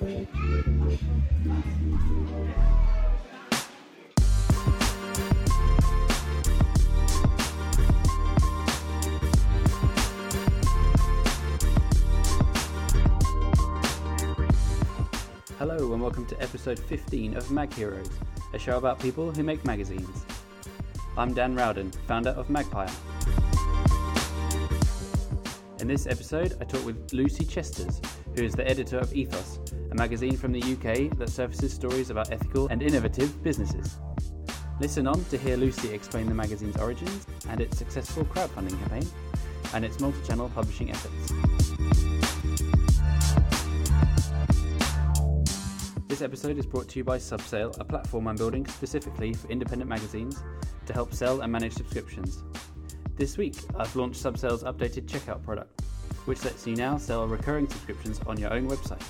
Hello and welcome to episode 15 of Mag Heroes, a show about people who make magazines. I'm Dan Rowden, founder of Magpile. In this episode, I talk with Lucy Chesters, who is the editor of Ethos, a magazine from the UK that surfaces stories about ethical and innovative businesses. Listen on to hear Lucy explain the magazine's origins and its successful crowdfunding campaign, and its multi channel publishing efforts. This episode is brought to you by Subsail, a platform I'm building specifically for independent magazines to help sell and manage subscriptions. This week, I've launched Subsail's updated checkout product, which lets you now sell recurring subscriptions on your own website.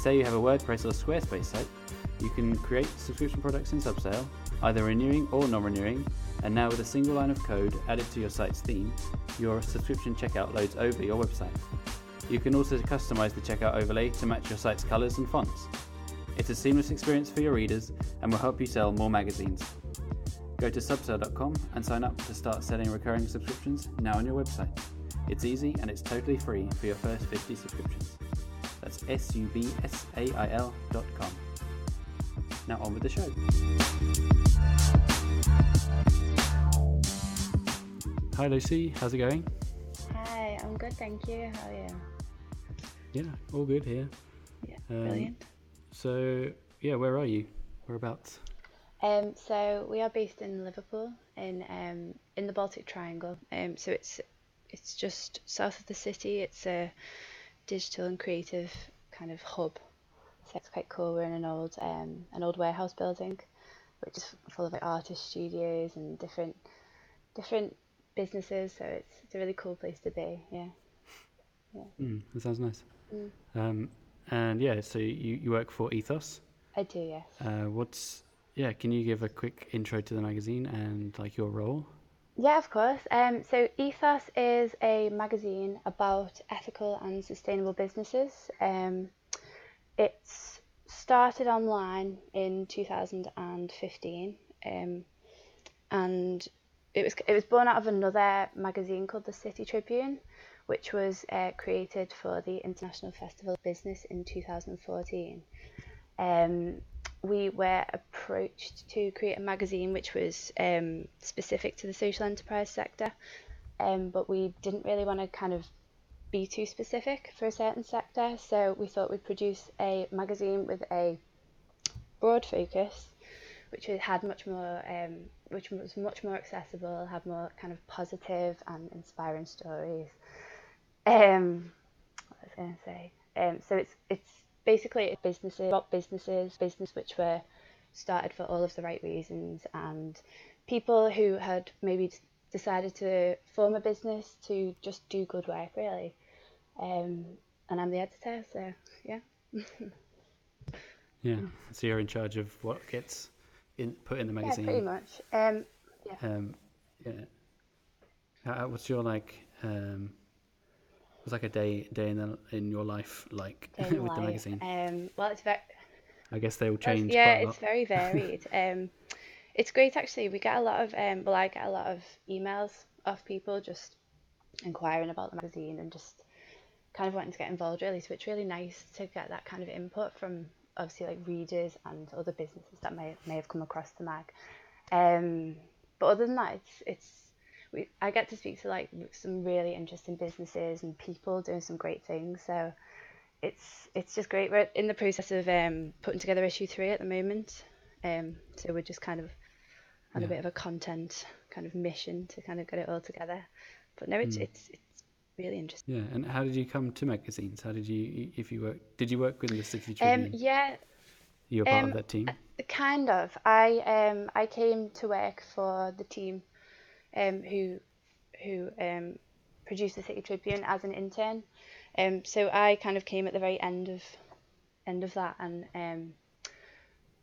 Say you have a WordPress or Squarespace site, you can create subscription products in Subsail, either renewing or non renewing, and now with a single line of code added to your site's theme, your subscription checkout loads over your website. You can also customize the checkout overlay to match your site's colors and fonts. It's a seamless experience for your readers and will help you sell more magazines. Go to subsail.com and sign up to start selling recurring subscriptions now on your website. It's easy and it's totally free for your first 50 subscriptions. That's S U B S A I L dot com. Now on with the show. Hi Lucy, how's it going? Hi, I'm good, thank you. How are you? Yeah, all good here. Yeah, Um, brilliant. So, yeah, where are you? Whereabouts? Um, so we are based in Liverpool, in um, in the Baltic Triangle. Um, so it's it's just south of the city. It's a digital and creative kind of hub. So it's quite cool. We're in an old um, an old warehouse building, which is full of like artist studios and different different businesses. So it's it's a really cool place to be. Yeah. Mm, that sounds nice. Mm. Um, and yeah, so you, you work for Ethos. I do, yes. Uh, what's yeah? Can you give a quick intro to the magazine and like your role? Yeah, of course. Um, so Ethos is a magazine about ethical and sustainable businesses. Um, it's started online in 2015, um, and it was it was born out of another magazine called the City Tribune, which was uh, created for the International Festival of Business in 2014. Um, we were approached to create a magazine which was um, specific to the social enterprise sector, um, but we didn't really want to kind of be too specific for a certain sector, so we thought we'd produce a magazine with a broad focus, which had much more, um, which was much more accessible, had more kind of positive and inspiring stories. Um, what was I going to say? Um, so it's it's basically businesses about businesses, business which were started for all of the right reasons, and people who had maybe decided to form a business to just do good work, really. Um, and I'm the editor, so yeah. Yeah. So you're in charge of what gets in put in the magazine Yeah, pretty much. Um, Um, yeah. How, what's your like? Um, what's like a day day in the, in your life like with the magazine? Um, well, it's very I guess they will change yeah, it's very varied. um, it's great actually. We get a lot of um, well, I get a lot of emails of people just inquiring about the magazine and just kind of wanting to get involved really. So it's really nice to get that kind of input from obviously like readers and other businesses that may may have come across the mag. Um, but other than that, it's it's we I get to speak to like some really interesting businesses and people doing some great things. So it's it's just great. We're in the process of um, putting together issue three at the moment. Um, so we're just kind of on Yeah. a bit of a content kind of mission to kind of get it all together. But no, it's Mm. it's it's really interesting. Yeah. And how did you come to magazines? How did you if you work? Did you work with the City Um, yeah, You're part um, of that team. kind of. I um I came to work for the team, um who who um produced the City Tribune as an intern. Um, so I kind of came at the very end of end of that, and um,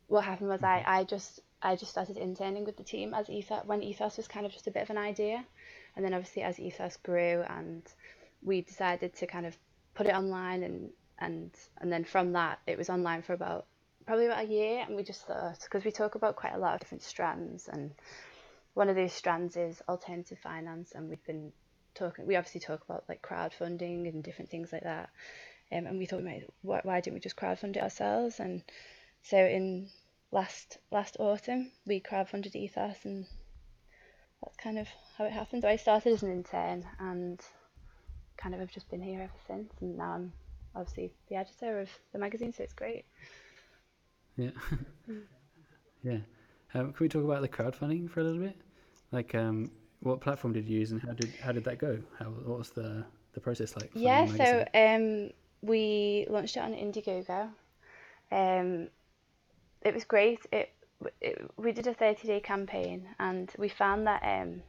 what happened was I, I just I just started interning with the team as Ethos when Ethos was kind of just a bit of an idea, and then obviously as Ethos grew and we decided to kind of put it online and and and then from that it was online for about probably about a year and we just thought because we talk about quite a lot of different strands and one of those strands is alternative finance and we've been talking we obviously talk about like crowdfunding and different things like that um, and we thought why, why didn't we just crowdfund it ourselves and so in last last autumn we crowdfunded ethos and that's kind of how it happened so I started as an intern and kind of have just been here ever since and now I'm obviously the editor of the magazine so it's great yeah. yeah. Um, can we talk about the crowdfunding for a little bit? Like, um, what platform did you use, and how did how did that go? How what was the the process like? Yeah. So um, we launched it on Indiegogo. Um, it was great. It, it we did a thirty day campaign, and we found that um,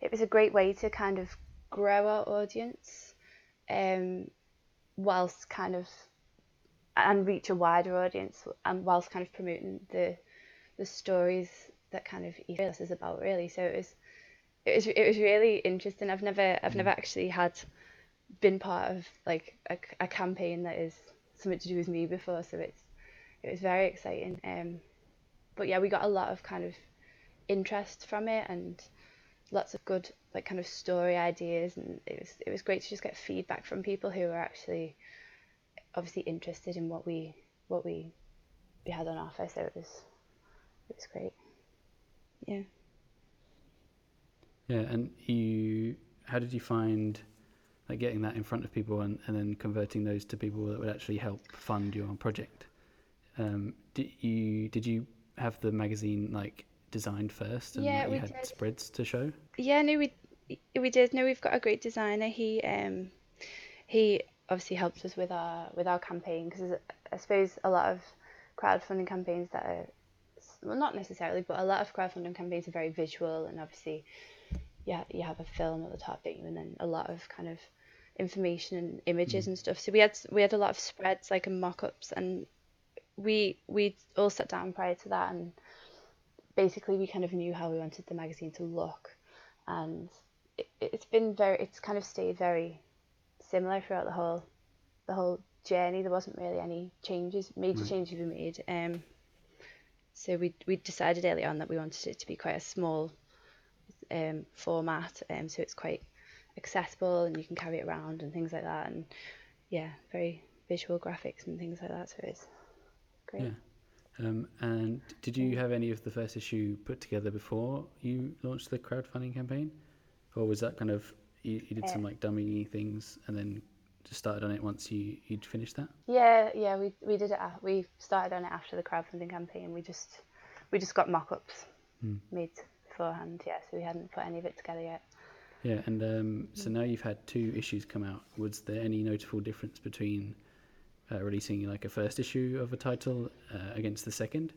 it was a great way to kind of grow our audience, um, whilst kind of and reach a wider audience and whilst kind of promoting the the stories that kind of ethos is about really so it was it was it was really interesting I've never I've never mm. actually had been part of like a, a campaign that is something to do with me before so it's it was very exciting um but yeah we got a lot of kind of interest from it and lots of good like kind of story ideas and it was it was great to just get feedback from people who were actually obviously interested in what we what we we had on offer, so it was it was great. Yeah. Yeah, and you, how did you find like getting that in front of people and, and then converting those to people that would actually help fund your project? Um, did you did you have the magazine like designed first and yeah, you we had did. spreads to show? Yeah, no, we we did. No, we've got a great designer. He um he obviously helped us with our with our campaign because I suppose a lot of crowdfunding campaigns that are well not necessarily but a lot of crowdfunding campaigns are very visual and obviously yeah you have a film at the top don't you and then a lot of kind of information and images mm. and stuff so we had we had a lot of spreads like and mock-ups and we we all sat down prior to that and basically we kind of knew how we wanted the magazine to look and it, it's been very it's kind of stayed very similar throughout the whole the whole journey. There wasn't really any changes, major right. changes we made. Um, so we we decided early on that we wanted it to be quite a small um, format, um, so it's quite accessible and you can carry it around and things like that. And yeah, very visual graphics and things like that. So it's great. Yeah. Um, and did you have any of the first issue put together before you launched the crowdfunding campaign, or was that kind of you, you did some like dummy things and then just started on it once you you'd finished that. Yeah, yeah, we we did it. We started on it after the crowdfunding campaign. We just we just got mock-ups hmm. made beforehand. Yeah, so we hadn't put any of it together yet. Yeah, and um, so now you've had two issues come out. Was there any notable difference between uh, releasing like a first issue of a title uh, against the second?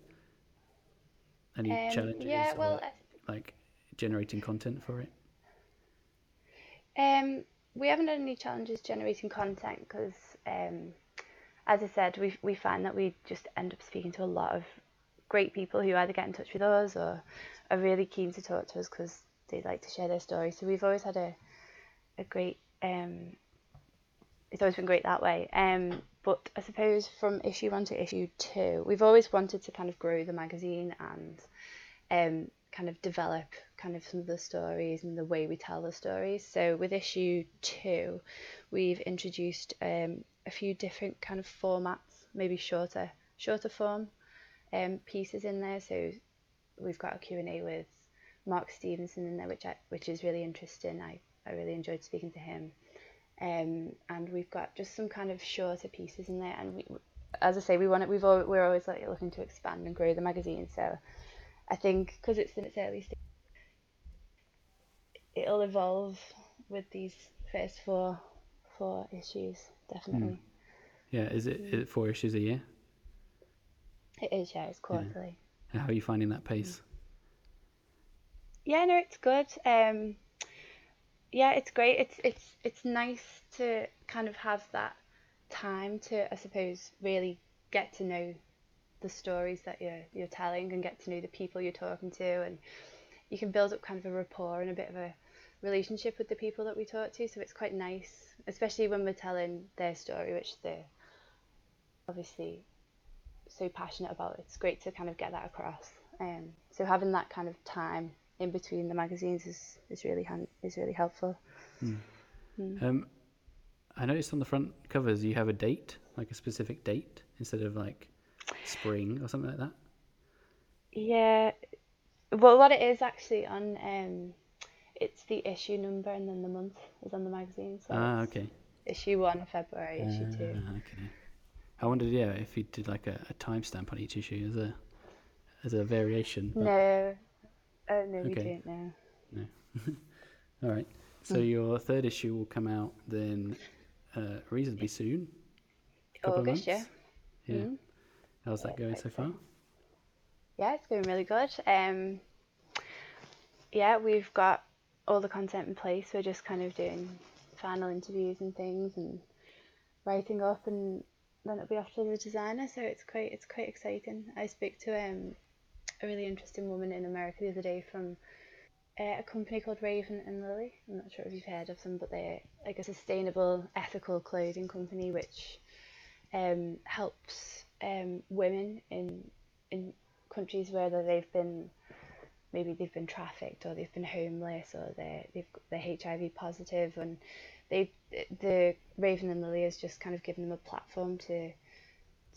Any um, challenges? Yeah, well, or, like generating content for it. Um, we haven't had any challenges generating content because, um, as I said, we we find that we just end up speaking to a lot of great people who either get in touch with us or are really keen to talk to us because they like to share their story. So we've always had a a great um, it's always been great that way. Um, but I suppose from issue one to issue two, we've always wanted to kind of grow the magazine and um, kind of develop kind of some of the stories and the way we tell the stories. So with issue two, we've introduced um, a few different kind of formats, maybe shorter shorter form um, pieces in there. So we've got a Q&A with Mark Stevenson in there, which I, which is really interesting. I, I really enjoyed speaking to him. Um, and we've got just some kind of shorter pieces in there. And we, as I say, we want it. We've always, we're always like looking to expand and grow the magazine. So I think because it's in its early stage, it'll evolve with these first four four issues definitely. Mm. Yeah, is it, is it four issues a year? It is, yeah. It's quarterly. Yeah. How are you finding that pace? Yeah, no, it's good. Um, yeah, it's great. It's it's it's nice to kind of have that time to, I suppose, really get to know the stories that you're you're telling and get to know the people you're talking to and you can build up kind of a rapport and a bit of a relationship with the people that we talk to so it's quite nice especially when we're telling their story which they're obviously so passionate about. It's great to kind of get that across. Um, so having that kind of time in between the magazines is, is really hand, is really helpful. Mm. Mm. Um, I noticed on the front covers you have a date, like a specific date, instead of like spring or something like that. Yeah, well, what it is actually on um, it's the issue number and then the month is on the magazine. So ah, okay. Issue one, February. Issue uh, two. Okay. I wondered, yeah, if you did like a, a timestamp on each issue as a as a variation. But... No, uh, no, okay. we don't. No. No. All right. So mm. your third issue will come out then uh, reasonably soon. August, yeah. Yeah. Mm. How's that yeah, going so far? Yeah, it's going really good. Um, yeah, we've got all the content in place. We're just kind of doing final interviews and things and writing up and then it'll be off to the designer. So it's quite it's quite exciting. I spoke to um, a really interesting woman in America the other day from uh, a company called Raven and Lily. I'm not sure if you've heard of them, but they're like a sustainable, ethical clothing company which um, helps um, women in in countries where they've been maybe they've been trafficked or they've been homeless or they're they've they're HIV positive and they the Raven and Lily has just kind of given them a platform to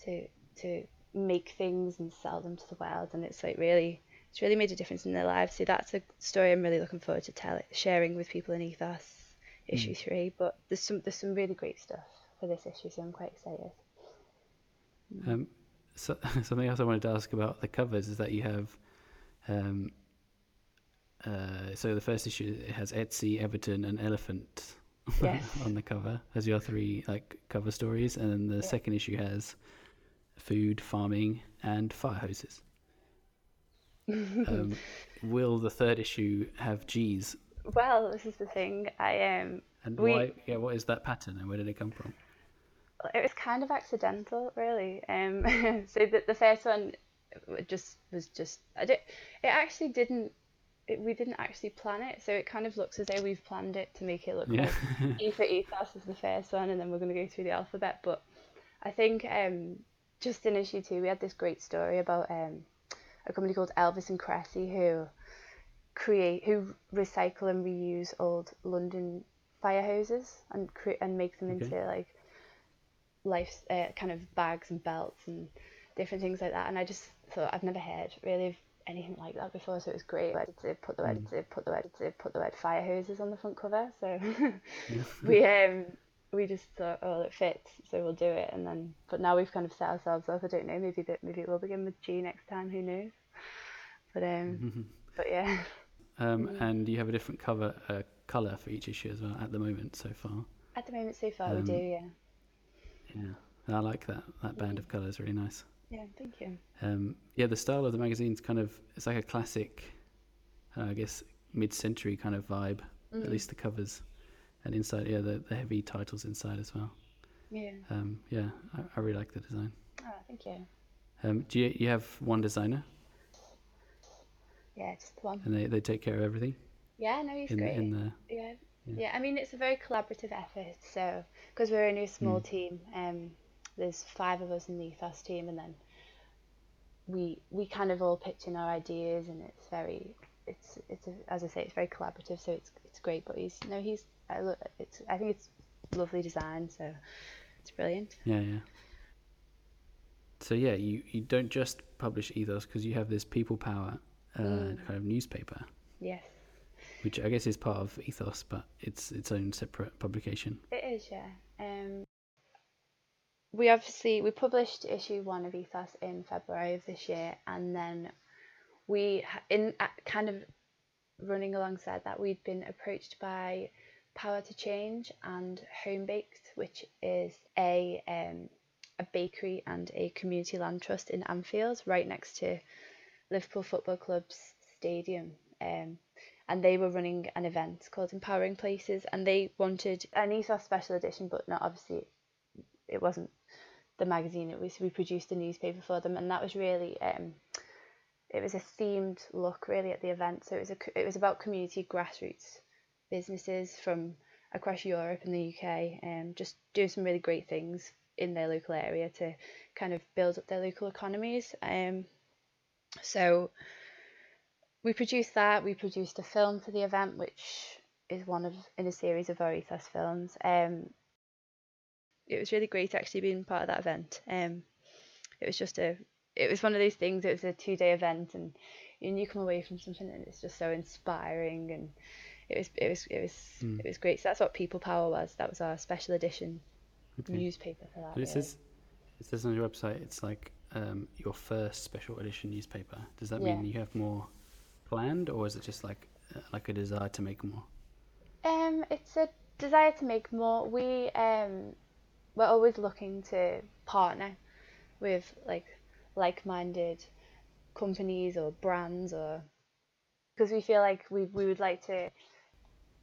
to to make things and sell them to the world and it's like really it's really made a difference in their lives. So that's a story I'm really looking forward to tell sharing with people in Ethos issue mm. three. But there's some there's some really great stuff for this issue, so I'm quite excited. Um, so, something else I wanted to ask about the covers is that you have, um, uh, so the first issue it has Etsy, Everton, and Elephant yes. on the cover as your three like cover stories, and then the yeah. second issue has food, farming, and fire hoses um, will the third issue have G's? Well, this is the thing. I um. And we, why? Yeah, what is that pattern, and where did it come from? It was kind of accidental, really. Um, so the the first one just was just I did. It actually didn't. It, we didn't actually plan it, so it kind of looks as though we've planned it to make it look yeah. like E for ethos is the first one, and then we're going to go through the alphabet. But I think um, just in issue two, we had this great story about um, a company called Elvis and Kresse who create who recycle and reuse old London fire hoses and create and make them okay. into like life uh, kind of bags and belts and different things like that. And I just thought I've never heard really of anything like that before, so it was great. I to put the word mm. to put the word to put the word fire hoses on the front cover. So we um we just thought, oh, it fits, so we'll do it. And then, but now we've kind of set ourselves up. I don't know. Maybe that maybe it will begin with G next time. Who knows? But um, but yeah. Um, and you have a different cover uh, color for each issue as well at the moment so far. At the moment so far, um, we do, yeah. Yeah, I like that. That band of colors really nice. Yeah, thank you. Um, yeah, the style of the magazine's kind of it's like a classic, uh, I guess, mid-century kind of vibe. Mm. At least the covers and inside, yeah, the, the heavy titles inside as well. Yeah. Um, yeah, I, I really like the design. Oh, thank you. Um, do you you have one designer? Yeah, just one. And they, they take care of everything. Yeah, no, he's in, great. In the, yeah. Yeah. yeah, I mean it's a very collaborative effort. So because we're only a small mm. team, um, there's five of us in the ethos team, and then we we kind of all pitch in our ideas, and it's very it's it's a, as I say, it's very collaborative. So it's it's great. But he's no, he's I look, it's I think it's lovely design, so it's brilliant. Yeah, yeah. So yeah, you you don't just publish ethos because you have this people power uh, mm. kind of newspaper. Yes. Which I guess is part of ethos, but it's its own separate publication. It is, yeah. Um, we obviously we published issue one of ethos in February of this year, and then we in kind of running alongside that we'd been approached by Power to Change and Home Baked, which is a um, a bakery and a community land trust in Anfield, right next to Liverpool Football Club's stadium. Um, and they were running an event called Empowering Places, and they wanted an Ethos special edition, but not obviously, it wasn't the magazine. It was we produced a newspaper for them, and that was really um, it was a themed look really at the event. So it was a it was about community grassroots businesses from across Europe and the UK, and um, just doing some really great things in their local area to kind of build up their local economies. Um, so we produced that. We produced a film for the event, which is one of in a series of our ethos films. Um, it was really great actually being part of that event. Um, it was just a, it was one of those things. It was a two day event, and and you come away from something and it's just so inspiring, and it was it was it was Mm. it was great. So that's what People Power was. That was our special edition Okay. newspaper for that. But it really. says it says on your website it's like um, your first special edition newspaper. Does that Yeah. mean you have more planned, or is it just like uh, like a desire to make more? Um, it's a desire to make more. We um, we're always looking to partner with like like-minded companies or brands, or because we feel like we we would like to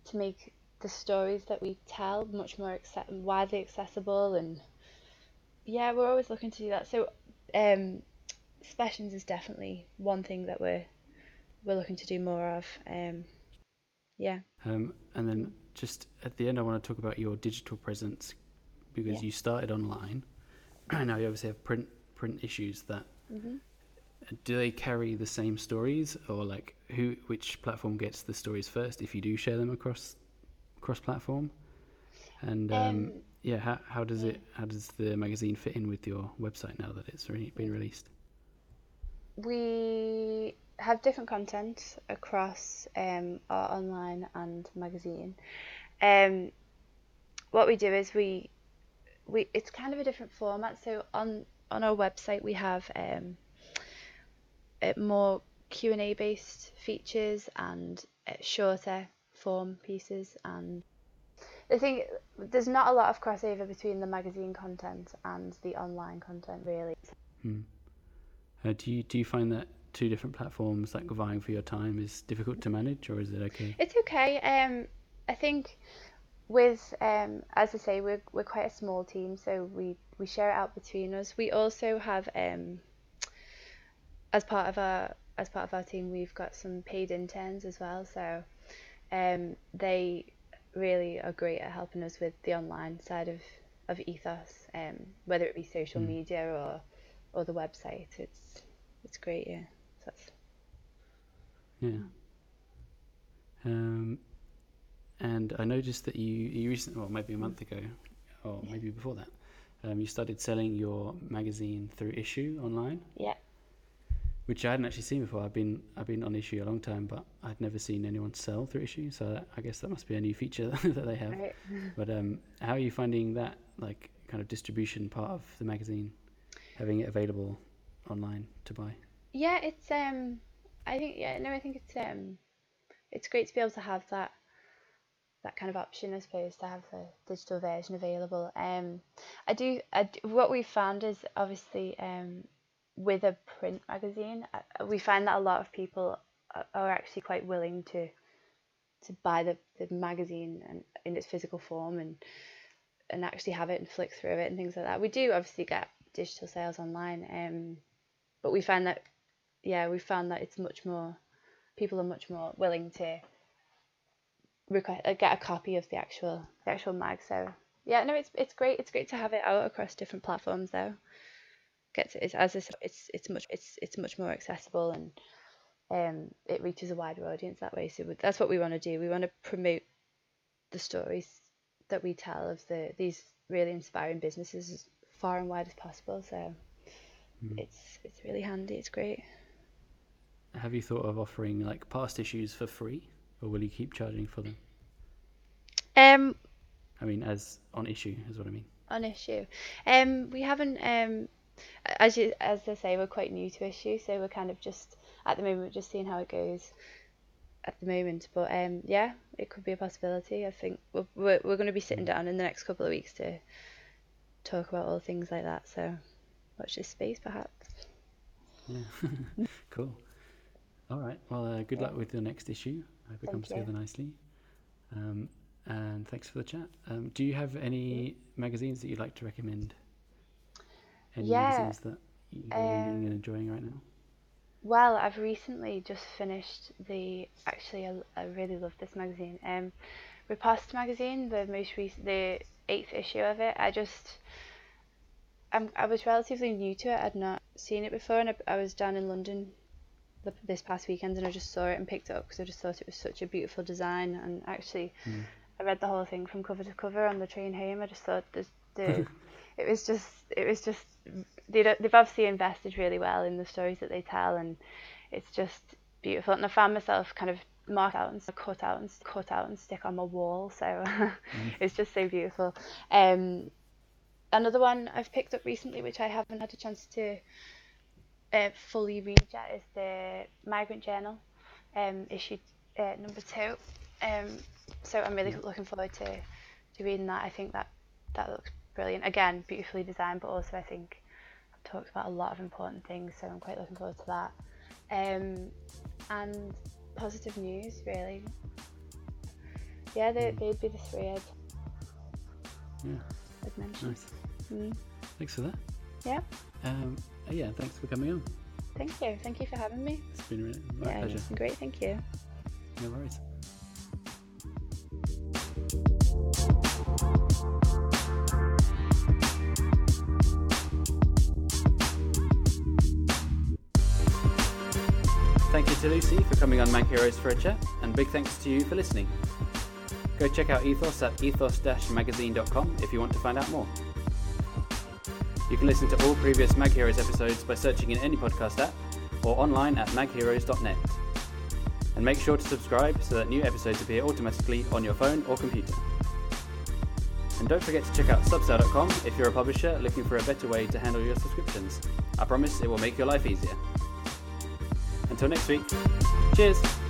to make the stories that we tell much more accept- widely accessible, and yeah, we're always looking to do that. So, um, specials is definitely one thing that we're we're looking to do more of. Um, yeah. Um, and then just at the end, I want to talk about your digital presence because Yeah. you started online. And now you obviously have print print issues that hmm do they carry the same stories or like who which platform gets the stories first if you do share them across cross platform and um, Um, yeah how, how does it how does the magazine fit in with your website now that it's already been released we have different content across um, our online and magazine. Um, what we do is we we it's kind of a different format. So on on our website we have um, uh, more Q and A based features and uh, shorter form pieces and. I think there's not a lot of crossover between the magazine content and the online content, really. hmm. uh, do you do you find that two different platforms like vying for your time is difficult to manage or is it okay It's okay. Um, I think with um, as I say, we're we're quite a small team, so we we share it out between us. We also have um, as part of our as part of our team, we've got some paid interns as well. So um, they really are great at helping us with the online side of of ethos, um, whether it be social Mm. media or or the website. It's it's great, yeah. Yeah um, and I noticed that you you recently well maybe a month ago or Yeah. maybe before that um, you started selling your magazine through Issuu online yeah. which I hadn't actually seen before. I've been I've been on Issuu a long time, but I'd never seen anyone sell through Issuu. So I guess that must be a new feature that they have. Right. But um, how are you finding that like kind of distribution part of the magazine, having it available online to buy? Yeah, it's um I think yeah, no, I think it's um it's great to be able to have that that kind of option, I suppose, to have the digital version available. Um I do I what we've found is obviously um with a print magazine, uh, we find that a lot of people are actually quite willing to to buy the, the magazine and in its physical form and and actually have it and flick through it and things like that. We do obviously get digital sales online, um, but we find that yeah, we found that it's much more people are much more willing to request uh, get a copy of the actual the actual mag. So yeah, no, it's it's great. It's great to have it out across different platforms though. Gets it's as I said, it's it's much it's it's much more accessible and um it reaches a wider audience that way. So that's what we want to do. We want to promote the stories that we tell of the these really inspiring businesses as far and wide as possible. So Mm. it's it's really handy. It's great. Have you thought of offering like past issues for free, or will you keep charging for them? Um, I mean, as on Issuu is what I mean. on Issuu. Um, we haven't um, as you as I say, we're quite new to Issuu, so we're kind of just at the moment just seeing how it goes at the moment. But um, yeah, it could be a possibility. I think we're we're, we're going to be sitting down in the next couple of weeks to talk about all things like that. So watch this space, perhaps. Yeah, cool. All right. Well, uh, good Yeah. luck with your next issue. I hope it Thank comes you. together nicely. Um, and thanks for the chat. Um, do you have any magazines that you'd like to recommend? Any Yeah, magazines that you're reading um, and enjoying right now? Well, I've recently just finished the. Actually, I, I really love this magazine. Um, Riposte magazine, the most recent, the eighth issue of it. I just, I'm, I was relatively new to it. I'd not seen it before, and I, I was down in London the, this past weekend, and I just saw it and picked it up because I just thought it was such a beautiful design. And actually, Mm. I read the whole thing from cover to cover on the train home. I just thought the, the it was just it was just they they've obviously invested really well in the stories that they tell, and it's just beautiful. And I found myself kind of mark out and cut out and cut out and stick on my wall. So it's just so beautiful. Um, another one I've picked up recently, which I haven't had a chance to uh, fully read yet, is the Migrant Journal, um, issue uh, number two. Um, so I'm really looking forward to, to reading that. I think that that looks brilliant. Again, beautifully designed, but also I think I've talked about a lot of important things, so I'm quite looking forward to that. Um, and positive news, really. Yeah, they, they'd be the three I'd, Yeah, I'd mention. nice. Mm. Thanks for that. Yeah, Um, yeah, thanks for coming on. thank you. Thank you for having me. It's been really, my yeah, pleasure. it's been great. Thank you. No worries. Thank you to Lucy for coming on Mag Heroes for a chat, and big thanks to you for listening. Go check out Ethos at ethos-magazine.com if you want to find out more. You can listen to all previous Mag Heroes episodes by searching in any podcast app or online at magheroes.net. And make sure to subscribe so that new episodes appear automatically on your phone or computer. And don't forget to check out subsail.com if you're a publisher looking for a better way to handle your subscriptions. I promise it will make your life easier. Until next week, cheers!